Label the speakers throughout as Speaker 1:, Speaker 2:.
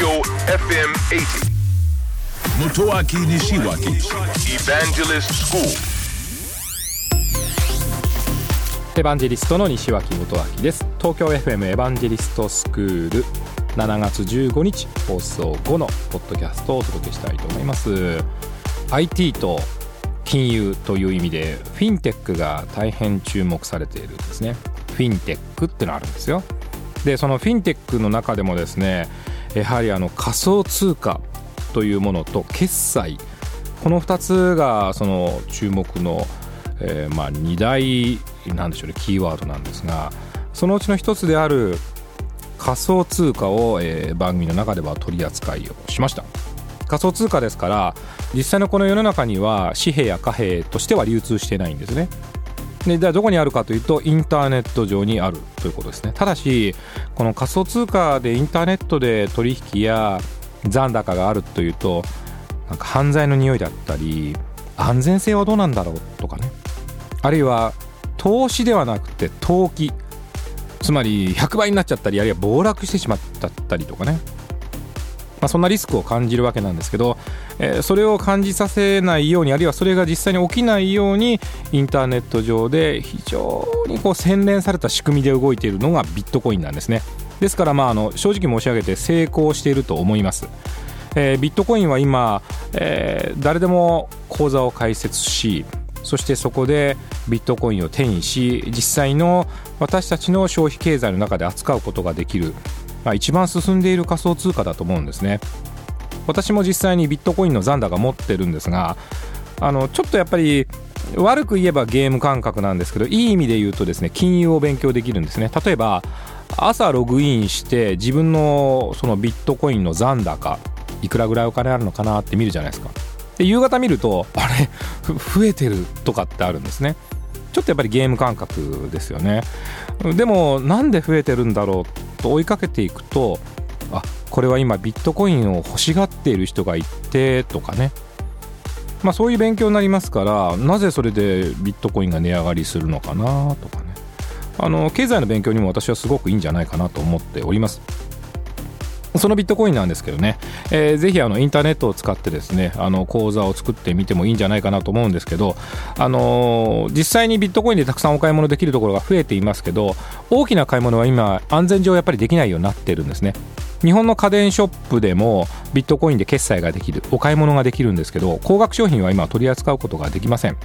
Speaker 1: Tokyo FM 80.
Speaker 2: Motoaki Nishiwaki
Speaker 1: Evangelist School.
Speaker 3: エヴァンジェリストの西脇元明です。東京 FM エヴァンジェリストスクール。7月15日放送後のポッドキャストをお届けしたいと思います。IT と金融という意味でフィンテックが大変注目されているんですね。フィンテックってのあるんですよ。でそのフィンテックの中でもですねやはりあの仮想通貨というものと決済。この2つがその注目の、えーまあ2大なんでしょうねキーワードなんですがそのうちの一つである仮想通貨を、えー番組の中では取り扱いをしました。仮想通貨ですから実際のこの世の中には紙幣や貨幣としては流通してないんですね。でではどこにあるかというとインターネット上にあるということですね。ただしこの仮想通貨でインターネットで取引や残高があるというとなんか犯罪の匂いだったり安全性はどうなんだろうとかね。あるいは投資ではなくて投機。つまり100倍になっちゃったりあるいは暴落してしまったりとかね。まあ、そんなリスクを感じるわけなんですけど、えーそれを感じさせないようにあるいはそれが実際に起きないようにインターネット上で非常にこう洗練された仕組みで動いているのがビットコインなんですね。ですからまああの正直申し上げて成功していると思います、えービットコインは今、えー誰でも口座を開設しそしてそこでビットコインを手にし実際の私たちの消費経済の中で扱うことができる。まあ、一番進んでいる仮想通貨だと思うんですね。私も実際にビットコインの残高持ってるんですがあのちょっとやっぱり悪く言えばゲーム感覚なんですけどいい意味で言うとですね金融を勉強できるんですね。例えば朝ログインして自分のそのビットコインの残高いくらぐらいお金あるのかなって見るじゃないですか。で夕方見るとあれ？増えてるとかってあるんですね。ちょっとやっぱりゲーム感覚ですよね。でもなんで増えてるんだろうと追いかけていくとあこれは今ビットコインを欲しがっている人がいてとかね。まあそういう勉強になりますからなぜそれでビットコインが値上がりするのかなとかね。あの経済の勉強にも私はすごくいいんじゃないかなと思っております。そのビットコインなんですけどね、えーぜひあのインターネットを使ってですねあの口座を作ってみてもいいんじゃないかなと思うんですけど、あのー実際にビットコインでたくさんお買い物できるところが増えていますけど大きな買い物は今安全上やっぱりできないようになってるんですね。日本の家電ショップでもビットコインで決済ができるお買い物ができるんですけど高額商品は今取り扱うことができません。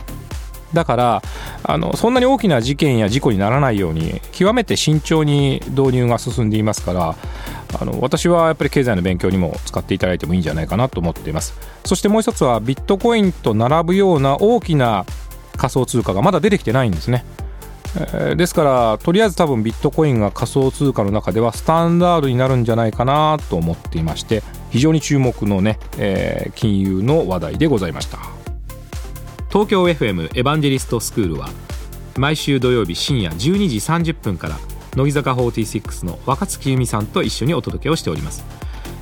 Speaker 3: だからあのそんなに大きな事件や事故にならないように極めて慎重に導入が進んでいますからあの私はやっぱり経済の勉強にも使っていただいてもいいんじゃないかなと思っています。そしてもう一つはビットコインと並ぶような大きな仮想通貨がまだ出てきてないんですね。えですからとりあえず多分ビットコインが仮想通貨の中ではスタンダードになるんじゃないかなと思っていまして非常に注目のね、えー金融の話題でございました。東京 FM エヴァンジェリストスクールは毎週土曜日深夜12時30分から乃木坂46の若月由美さんと一緒にお届けをしております、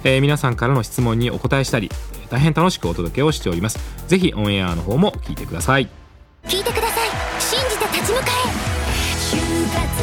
Speaker 3: えー皆さんからの質問にお答えしたり大変楽しくお届けをしております。ぜひオンエアの方も聞いてください。
Speaker 4: 聞いてください。信じて立ち向かえ。